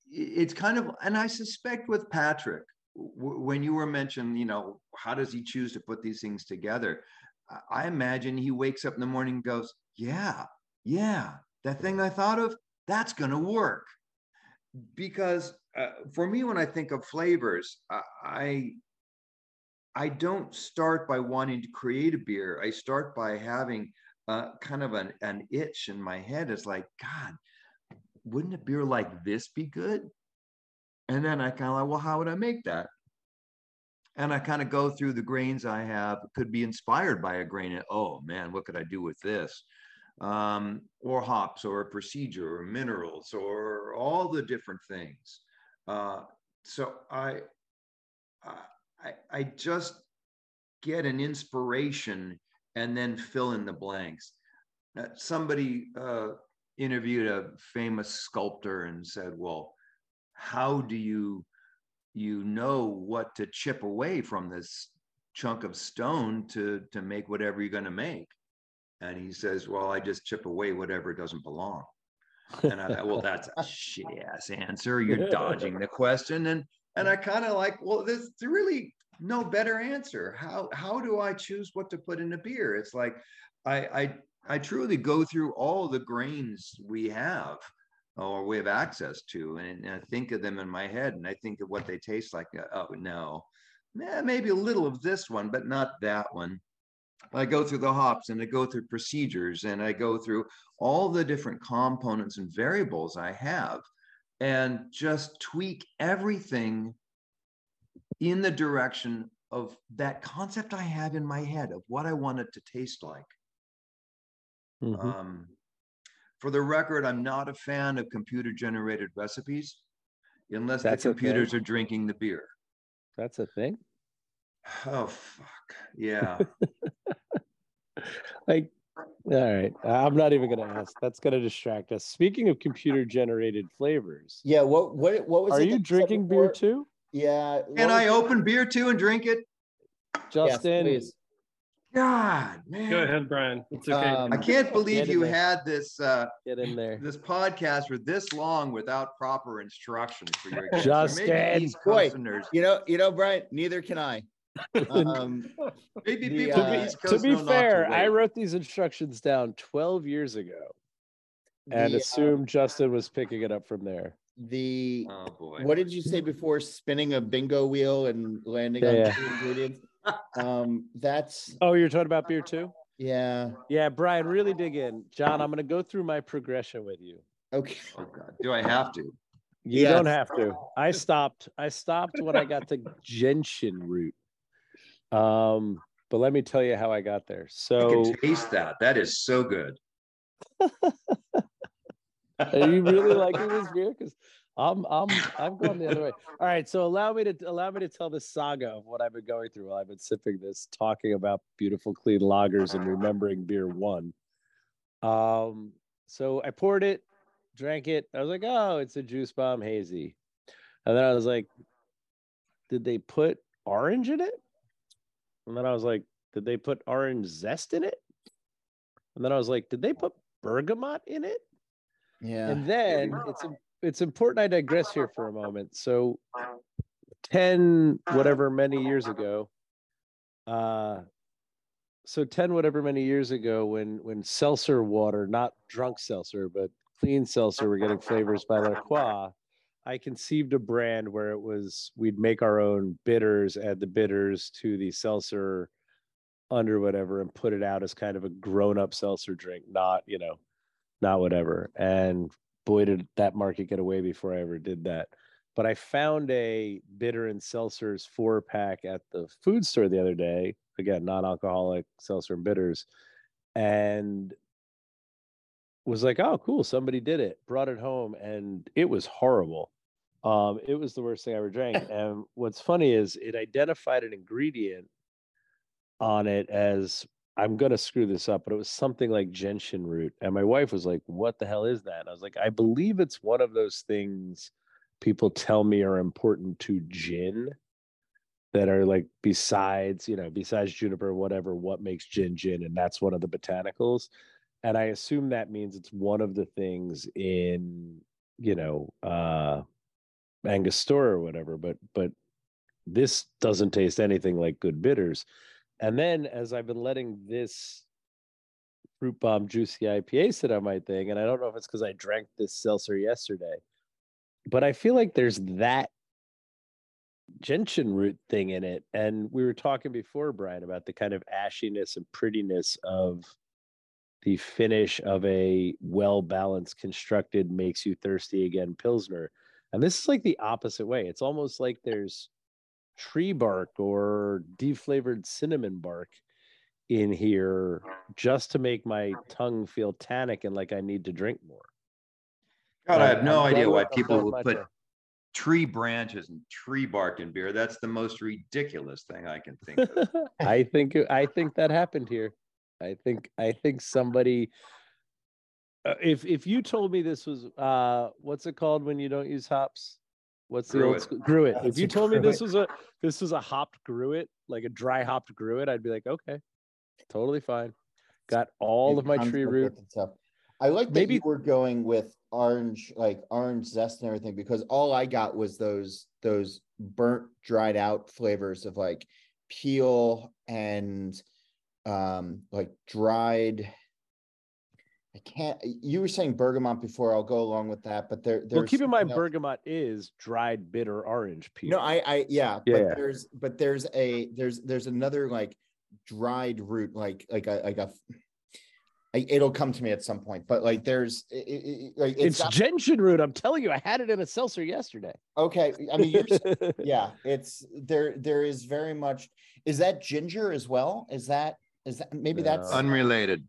it's kind of and i suspect with patrick w- when you were mentioned you know how does he choose to put these things together I- imagine he wakes up in the morning and goes yeah yeah that thing i thought of that's going to work because uh, for me when i think of flavors I i don't start by wanting to create a beer i start by having uh, kind of an, an itch in my head it's like god wouldn't a beer like this be good? And then I kind of like, well, how would I make that? And I kind of go through the grains I have, could be inspired by a grain. and, Oh man, what could I do with this? Um, or hops, or a procedure, or minerals, or all the different things. Uh, so I, I, I just get an inspiration and then fill in the blanks. Uh, somebody uh, interviewed a famous sculptor and said, "Well, how do you you know what to chip away from this chunk of stone to to make whatever you're going to make?" And he says, "Well, I just chip away whatever doesn't belong." And I thought, "Well, that's a shitty ass answer. You're dodging the question." And and I kind of like, well, there's really no better answer. How how do I choose what to put in a beer? It's like I I I truly go through all the grains we have or we have access to, and, and I think of them in my head, and I think of what they taste like. uh, Oh no, eh, maybe a little of this one, but not that one. I go through the hops and I go through procedures and I go through all the different components and variables I have and just tweak everything in the direction of that concept I have in my head of what I want it to taste like. Mhm. Um, for the record, I'm not a fan of computer generated recipes unless That's the computers are drinking the beer. That's a thing. Oh, fuck. Yeah. Like, all right. I'm not even gonna ask. That's gonna distract us. Speaking of computer generated flavors, Yeah. What what what was? are it you drinking beer too, Yeah. Can I it? open beer too and drink it? Justin? please. God, man. Go ahead, Brian. It's okay. Um, I can't believe you there. had this uh get in there. this podcast for this long without proper instructions for your guests. Or Justin. Boy. You know, you know, Brian. Neither can I. Um, Maybe the, people uh, in East to be know not fair, wait. I wrote these instructions down 12 years ago and the, assumed Justin was picking it up from there. the Oh boy. what did you say before spinning a bingo wheel and landing Yeah, on yeah. two ingredients? Um, that's Oh, you're talking about beer too? yeah. Yeah, Brian, really dig in. John, I'm going to go through my progression with you. Okay. Oh god. Do I have to? You don't have to. I stopped. I stopped when I got to gentian root. Um, but let me tell you how I got there. I So can taste that. That is so good. Are you really liking this beer? Because I'm I'm I'm going the other way. All right, so allow me to allow me to tell the saga of what I've been going through while I've been sipping this, talking about beautiful clean lagers and remembering beer one. Um, so I poured it, drank it. I was like, oh, it's a juice bomb hazy. And then I was like, did they put orange in it? And then I was like, did they put orange zest in it? And then I was like, did they put bergamot in it? Yeah. And then it's im- it's important I digress here for a moment. So 10 whatever many years ago, uh so 10 whatever many years ago when when seltzer water, not drunk seltzer, but clean seltzer were getting flavors by La Croix, I conceived a brand where it was we'd make our own bitters, add the bitters to the seltzer under whatever and put it out as kind of a grown-up seltzer drink, not, you know, not whatever. And boy, did that market get away before I ever did that. But I found a bitter and seltzers four pack at the food store the other day. Again, non alcoholic seltzer and bitters. And was like, oh, cool. Somebody did it, brought it home, and it was horrible. Um, it was the worst thing I ever drank. and what's funny is it identified an ingredient on it as I'm gonna screw this up, but it was something like gentian root. And my wife was like, What the hell is that? And I was like, I believe it's one of those things people tell me are important to gin that are like besides, you know, besides juniper, whatever, what makes gin gin, and that's one of the botanicals. And I assume that means it's one of the things in, you know, uh Angostura or whatever, but but this doesn't taste anything like good bitters. And then as I've been letting this fruit bomb juicy IPA sit on my thing, and I don't know if it's because I drank this seltzer yesterday, but I feel like there's that gentian root thing in it. And we were talking before, Brian, about the kind of ashiness and prettiness of the finish of a well balanced, constructed, makes you thirsty again Pilsner. And this is like the opposite way. It's almost like there's tree bark or deflavored cinnamon bark in here just to make my tongue feel tannic and like I need to drink more. God, I have I'm no idea why people would put tree branches and tree bark in beer. That's the most ridiculous thing I can think of. I think I think that happened here. I think I think somebody. Uh, if if you told me this was uh what's it called when you don't use hops? What's the old Gruit. school gruit? If you a told me this was a this was a hopped gruit, like a dry hopped gruit, I'd be like, okay, totally fine. Got all It of my tree with root. and stuff. I like that Maybe- you were going with orange, like orange zest and everything, because all I got was those those burnt, dried out flavors of like peel and um like dried. I can't. You were saying bergamot before. I'll go along with that, but there. Well, there's keep in mind, else- bergamot is dried bitter orange peel. No, I, I, yeah, Yeah, but there's, but there's a, there's, there's another like dried root, like, like a, like a. I- It'll come to me at some point, but like there's, i- i- i- like it's it's, got- gentian root. I'm telling you, I had it in a seltzer yesterday. okay. I mean, you're, yeah, it's there. There is very much. Is that ginger as well? Is that is that maybe that's Unrelated.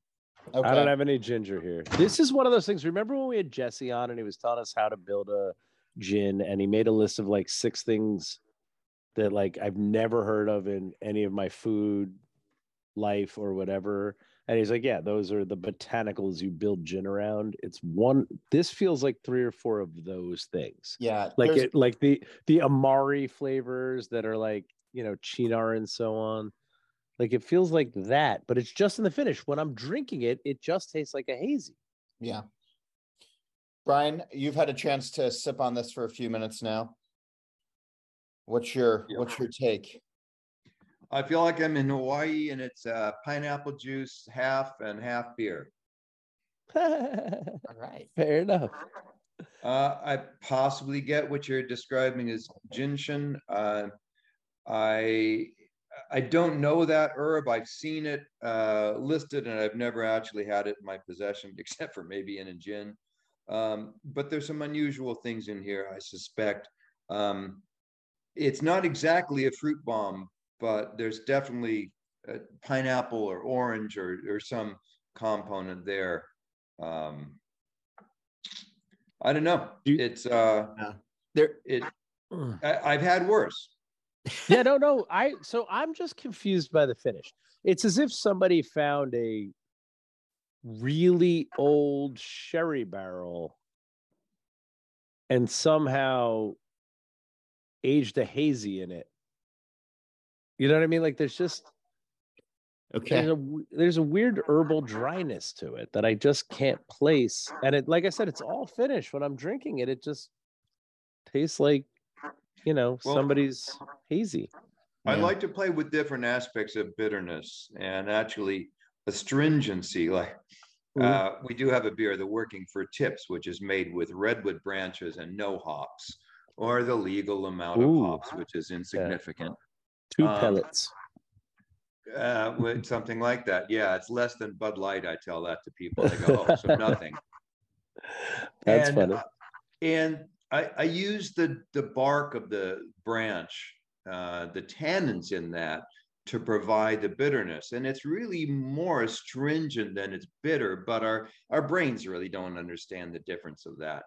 Okay? I don't have any ginger here. This is one of those things. Remember when we had Jesse on and he was telling us how to build a gin and he made a list of like six things that like I've never heard of in any of my food life or whatever. And he's like, yeah, those are the botanicals you build gin around. It's one this feels like three or four of those things. yeah, Like there's- it like the the Amari flavors that are like, you know, Cynar and so on. Like it feels like that, but it's just in the finish. When I'm drinking it, it just tastes like a hazy. yeah. Brian, you've had a chance to sip on this for a few minutes now. What's your Yeah. what's your take? I feel like I'm in Hawaii and it's uh, pineapple juice half and half beer. All right. Fair enough. Uh, I possibly get what you're describing as gentian. Uh, I I don't know that herb. I've seen it uh, listed, and I've never actually had it in my possession, except for maybe in a gin. Um, but there's some unusual things in here. I suspect um, it's not exactly a fruit bomb, but there's definitely pineapple or orange or or some component there. Um, I don't know. It's uh, There, it. I, I've had worse. Yeah, no, no. I so I'm just confused by the finish. It's as if somebody found a really old sherry barrel and somehow aged a hazy in it. You know what I mean? Like there's just okay. there's a there's a weird herbal dryness to it that I just can't place. And it, like I said, it's all finished. When I'm drinking it, it just tastes like, you know, Well- somebody's hazy. I Yeah. like to play with different aspects of bitterness and actually astringency. Like Mhm. uh, we do have a beer, the Working for Tips, which is made with redwood branches and no hops, or the legal amount of hops, which is insignificant. Two um, pellets. Uh, with something like that, yeah, it's less than Bud Light. I tell that to people. They go, "Oh, so nothing." That's and, funny. uh, and I, I use the the bark of the branch, uh, the tannins in that to provide the bitterness, and it's really more astringent than it's bitter. But our our brains really don't understand the difference of that.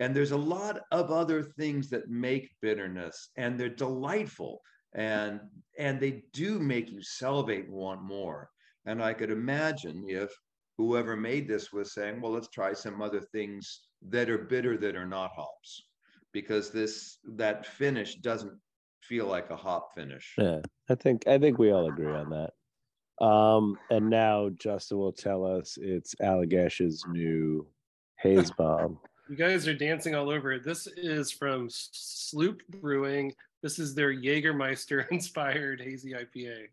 and there's a lot of other things that make bitterness and they're delightful and and they do make you salivate and want more and i could imagine if whoever made this was saying well let's try some other things that are bitter that are not hops because this that finish doesn't feel like a hop finish Yeah, I think I think we all agree on that. Um, and now Justin will tell us it's Allagash's new haze bomb. You guys are dancing all over it. This is from Sloop Brewing. This is their Jägermeister inspired hazy IPA.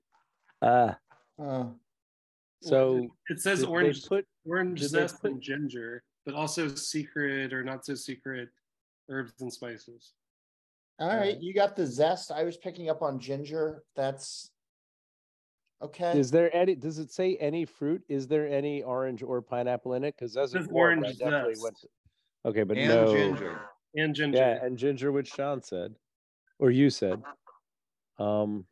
Ah, Oh, so It says orange put orange zest put- and ginger, but also secret or not so secret herbs and spices. all right. You got the zest. I was picking up on ginger. That's okay. is there any does it say any fruit? Is there any orange or pineapple in it? Because as a says dwarf, I orange definitely zest. went to- Okay, but and no ginger And ginger. Yeah, and ginger, which Sean said, or you said. Um,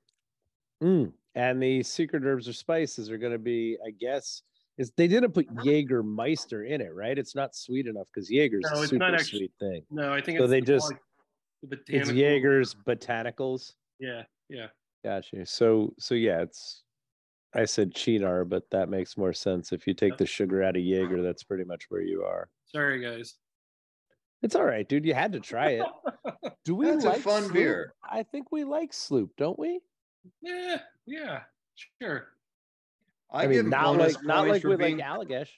mm, and the secret herbs or spices are going to be, I guess, is they didn't put uh-huh. Jägermeister in it, right? It's not sweet enough because Jaeger's No, a super not actu- sweet thing. No, I think So it's they the just- botanic- the It's Jaeger's botanicals. Yeah, yeah. Gotcha. So, so yeah, it's. I said Cynar, but that makes more sense. If you take the sugar out of Jaeger, that's pretty much where you are. Sorry, guys. It's all right, dude. You had to try it. Do we That's a like fun Sloop? beer. I think we like Sloop, don't we? Yeah, yeah, sure. I, I, give mean, him not bonus like not like with being, like Allagash.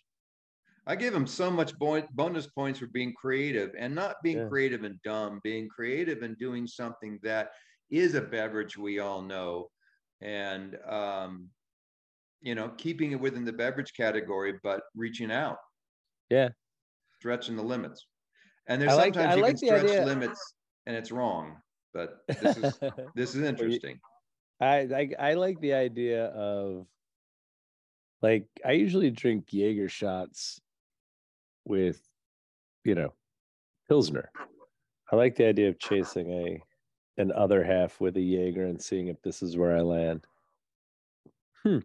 I give him so much bo- bonus points for being creative and not being Yeah. creative and dumb, being creative and doing something that is a beverage we all know, and um, you know, keeping it within the beverage category, but reaching out, Yeah. stretching the limits. And there's I like- sometimes I you like can stretch idea- limits and it's wrong, but this is this is interesting. I, I I like the idea of like I usually drink Jaeger shots with you know Pilsner. I like the idea of chasing a an other half with a Jaeger and seeing if this is where I land. Hmm.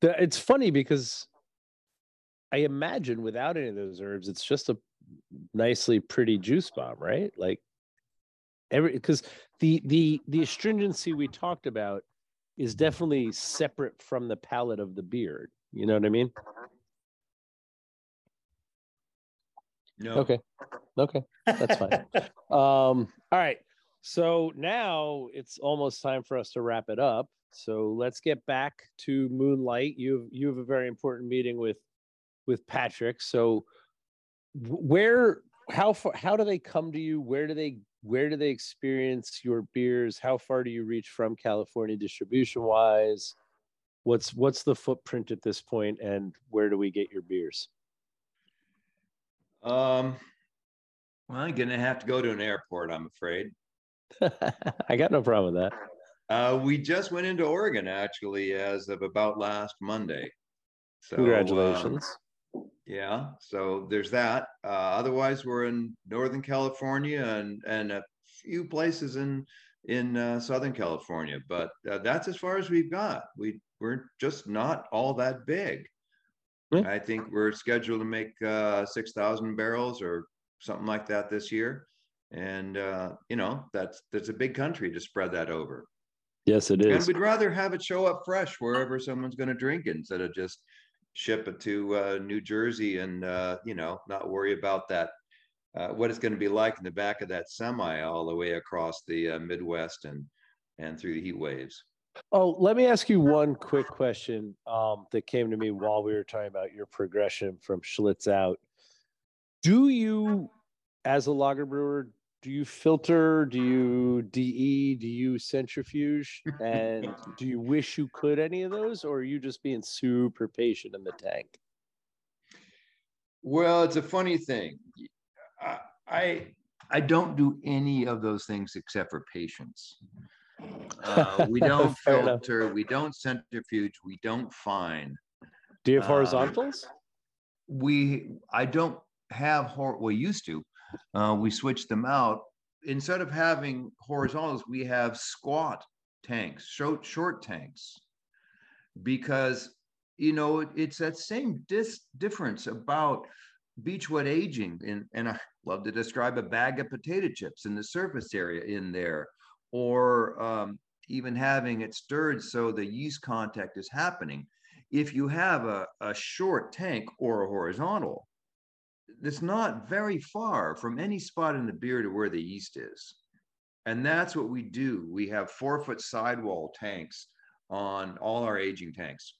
The, it's funny because I imagine without any of those herbs, it's just a nicely pretty juice bomb, right? Like every because the the the astringency we talked about is definitely separate from the palate of the beard. You know what I mean? No, Okay. Okay. That's fine. um, all right. So now it's almost time for us to wrap it up. So let's get back to Moonlight. You have you have a very important meeting with with Patrick. So where how far how do they come to you? Where do they where do they experience your beers? How far do you reach from California distribution wise? What's what's the footprint at this point and where do we get your beers? Um, well, I'm gonna have to go to an airport, I'm afraid. I got no problem with that. Uh, we just went into Oregon actually as of about last Monday. So, um, Congratulations. yeah, so there's that. Uh, otherwise, we're in Northern California and and a few places in in uh, Southern California, but uh, that's as far as we've got. We we're just not all that big. Yeah. I think we're scheduled to make uh, six thousand barrels or something like that this year, and uh, you know that's that's a big country to spread that over. Yes, it is. And we'd rather have it show up fresh wherever someone's going to drink it instead of just ship it to uh, New Jersey and uh, you know not worry about that. Uh, what it's going to be like in the back of that semi all the way across the uh, Midwest and and through the heat waves. Oh, let me ask you one quick question um, that came to me while we were talking about your progression from Schlitz out. Do you, as a lager brewer, do you filter? Do you DE? Do you centrifuge? And do you wish you could any of those, or are you just being super patient in the tank? Well, it's a funny thing. I I, I don't do any of those things except for patience. Uh, we don't Fair enough. filter. We don't centrifuge. We don't fine. Do you have Um, horizontals? we I don't have hor we used to. Uh, we switched them out. Instead of having horizontals, we have squat tanks, short short tanks, because you know it- it's that same dis difference about beechwood aging in, and I love to describe a bag of potato chips in the surface area in there, or um, even having it stirred so the yeast contact is happening. If you have a, a short tank or a horizontal, it's not very far from any spot in the beer to where the yeast is. And that's what we do. We have four foot sidewall tanks on all our aging tanks.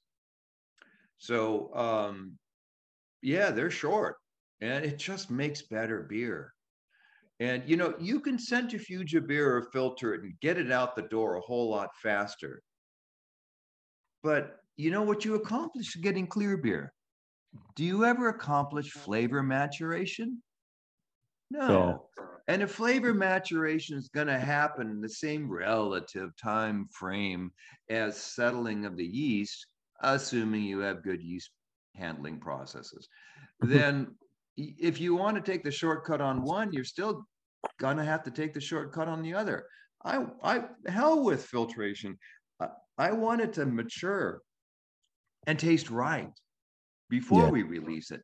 So, um, yeah, they're short and it just makes better beer. And you know, you can centrifuge a beer or filter it and get it out the door a whole lot faster. But you know what you accomplish getting clear beer? Do you ever accomplish flavor maturation? No. Yeah. And if flavor maturation is going to happen in the same relative time frame as settling of the yeast, assuming you have good yeast handling processes, then if you want to take the shortcut on one, you're still gonna have to take the shortcut on the other. I, I hell with filtration. I, I want it to mature and taste right before yeah. we release it.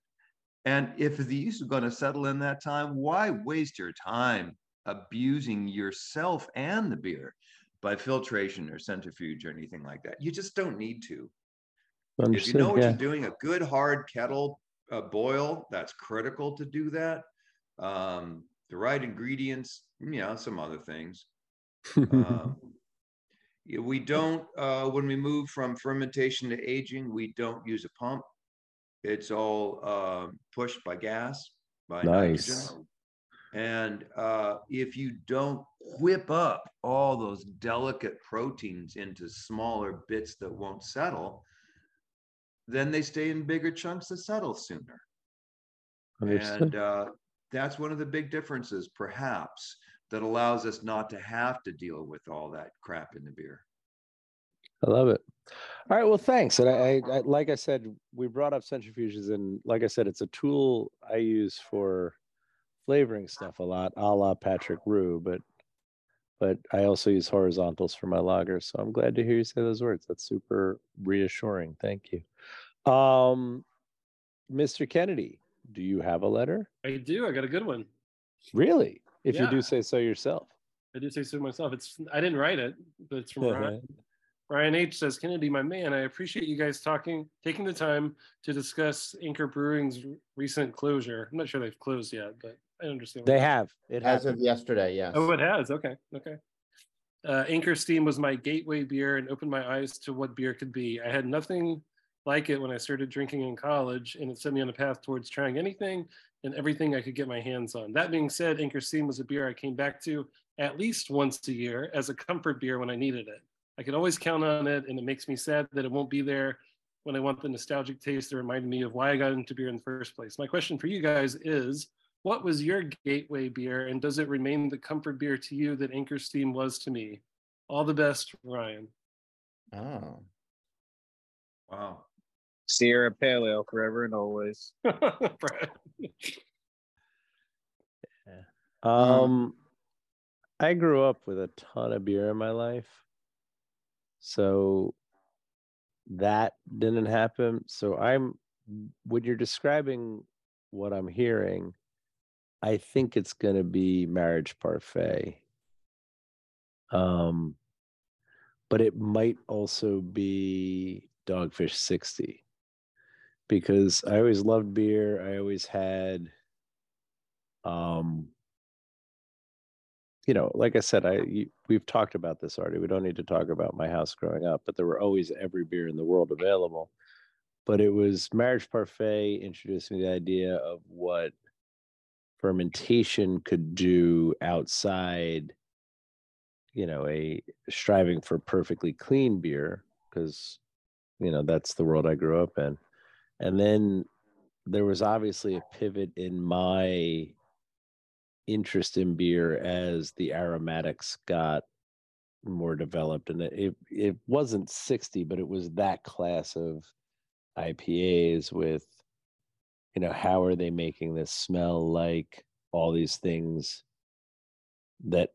And if the yeast is going to settle in that time, why waste your time abusing yourself and the beer by filtration or centrifuge or anything like that? You just don't need to. Understood, if you know what yeah. you're doing, a good hard kettle uh, boil, that's critical to do that. Um, the right ingredients, you know, some other things. um, we don't, uh, when we move from fermentation to aging, we don't use a pump. It's all uh, pushed by gas, by nice. nitrogen. And uh, if you don't whip up all those delicate proteins into smaller bits that won't settle, then they stay in bigger chunks that settle sooner. Understood. And uh, that's one of the big differences, perhaps, that allows us not to have to deal with all that crap in the beer. I love it. All right. Well, thanks. And I, I, like I said, we brought up centrifuges, and like I said, it's a tool I use for flavoring stuff a lot, a la Patrick Rue. But but I also use horizontals for my lagers. So I'm glad to hear you say those words. That's super reassuring. Thank you. Um, Mr. Kennedy, do you have a letter? I do. I got a good one. Really? If yeah. you do say so yourself. I do say so myself. It's I didn't write it, but it's from Ryan. Ryan H says, Kennedy, my man, I appreciate you guys talking, taking the time to discuss Anchor Brewing's recent closure. I'm not sure they've closed yet, but I understand. They have. It has of yesterday. Yes. Oh, it has. Okay. Okay. Uh, Anchor Steam was my gateway beer and opened my eyes to what beer could be. I had nothing like it when I started drinking in college, and it set me on a path towards trying anything and everything I could get my hands on. That being said, Anchor Steam was a beer I came back to at least once a year as a comfort beer when I needed it. I could always count on it, and it makes me sad that it won't be there when I want the nostalgic taste that reminded me of why I got into beer in the first place. My question for you guys is what was your gateway beer, and does it remain the comfort beer to you that Anchor Steam was to me? All the best, Ryan. Oh. Wow. Sierra Pale Ale forever and always. um, I grew up with a ton of beer in my life. So that didn't happen. So I'm when you're describing what I'm hearing, I think it's going to be Mariage Parfait. Um, but it might also be Dogfish 60 because I always loved beer. I always had, um, you know, like I said, I we've talked about this already. We don't need to talk about my house growing up, but there were always every beer in the world available. But it was Mariage Parfait introduced me the idea of what fermentation could do outside, you know, a striving for perfectly clean beer, because you know that's the world I grew up in. And then there was obviously a pivot in my interest in beer as the aromatics got more developed and it it wasn't 60 but it was that class of IPAs with you know how are they making this smell like all these things that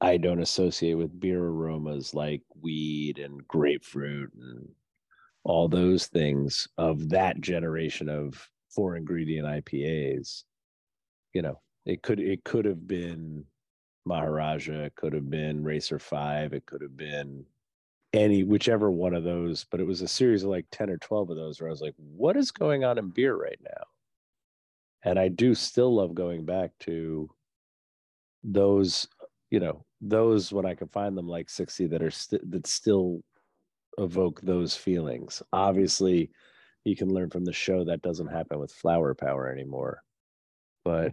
I don't associate with beer aromas like weed and grapefruit and all those things of that generation of four ingredient IPAs. You know, it could it could have been Maharaja, it could have been Racer Five, it could have been any whichever one of those, but it was a series of like 10 or 12 of those where I was like, what is going on in beer right now? And I do still love going back to those, you know, those when I can find them like 60 that are st- that still evoke those feelings. Obviously, you can learn from the show that doesn't happen with flower power anymore. But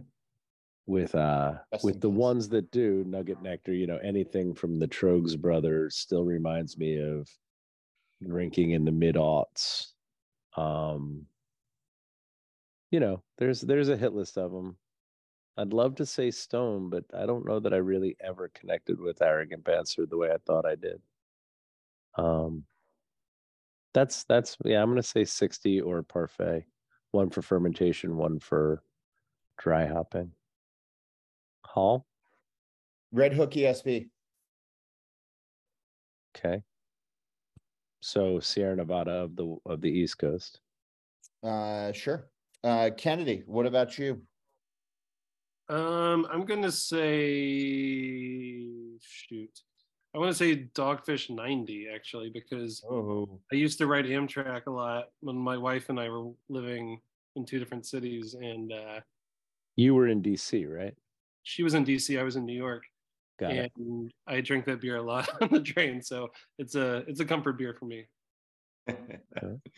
with uh Rest with the ones that do nugget nectar you know anything from the Tröegs brothers still reminds me of drinking in the mid aughts um you know there's there's a hit list of them i'd love to say stone but i don't know that i really ever connected with arrogant bastard the way i thought i did. Um that's that's yeah i'm gonna say 60 or parfait. One for fermentation one for dry hopping Hall. Redhook ESB. Okay. So Sierra Nevada of the of the East Coast. Uh, sure. Uh, Kennedy, what about you? Um, I'm gonna say shoot. I want to say Dogfish 90 actually because Oh, I used to ride Amtrak a lot when my wife and I were living in two different cities, and uh, You were in DC, right? She was in DC, I was in New York, Got it. and I drink that beer a lot on the train. So it's a it's a comfort beer for me.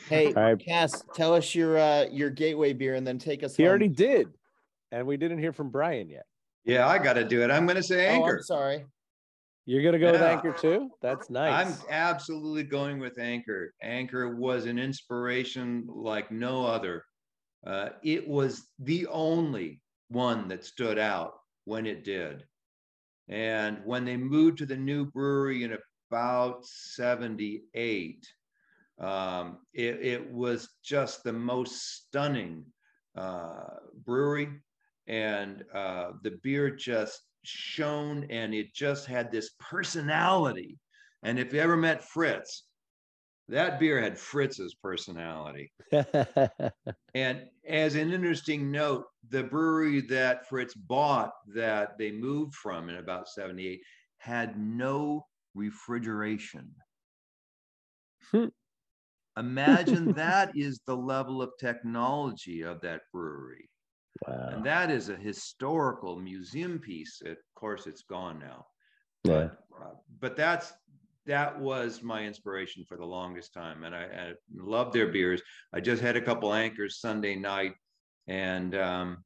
hey, All right. Casse, tell us your uh your gateway beer and then take us. He home. already did. And we didn't hear from Brian yet. yeah, I got to do it. I'm going to say Oh, Anchor. I'm sorry. You're gonna go with Anchor too? That's nice. I'm absolutely going with Anchor. Anchor was an inspiration like no other. Uh, it was the only one that stood out when it did. And when they moved to the new brewery in about 78, um, it, it was just the most stunning uh, brewery. And uh, the beer just shone and it just had this personality. And if you ever met Fritz, that beer had Fritz's personality. And as an interesting note, the brewery that Fritz bought that they moved from in about 78 had no refrigeration. Hmm. Imagine that is the level of technology of that brewery. wow. And that is a historical museum piece. Of course, it's gone now. Yeah. But, uh, but that's that was my inspiration for the longest time, and I, I love their beers. I just had a couple anchors Sunday night, and um,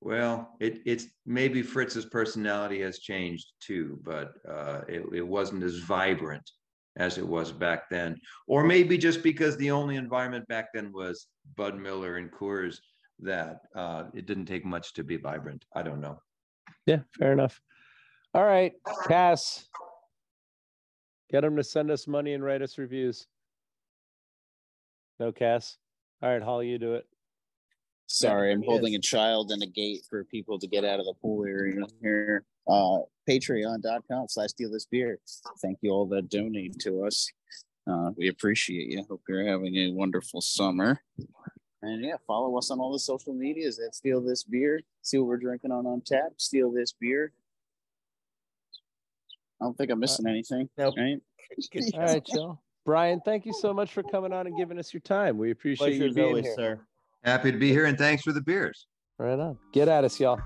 well, it, it's maybe Fritz's personality has changed too, but uh, it, it wasn't as vibrant as it was back then, or maybe just because the only environment back then was Bud Miller and Coors that uh, it didn't take much to be vibrant. I don't know. Yeah, fair enough. All right, Casse. Get them to send us money and write us reviews. No, Casse. All right, Holly, you do it. Sorry, I'm holding a child in a gate for people to get out of the pool area here. Uh, Patreon.com slash steal this beer. Thank you all that donate to us. Uh, we appreciate you. Hope you're having a wonderful summer. And yeah, follow us on all the social medias at Steal This Beer. See what we're drinking on on tap. Steal This Beer. I don't think I'm missing anything. Uh, nope. Right? All right, Jill. Brian, thank you so much for coming on and giving us your time. We appreciate Pleasure you as being always, here. sir. Happy to be here, and thanks for the beers. Right on. Get at us, y'all.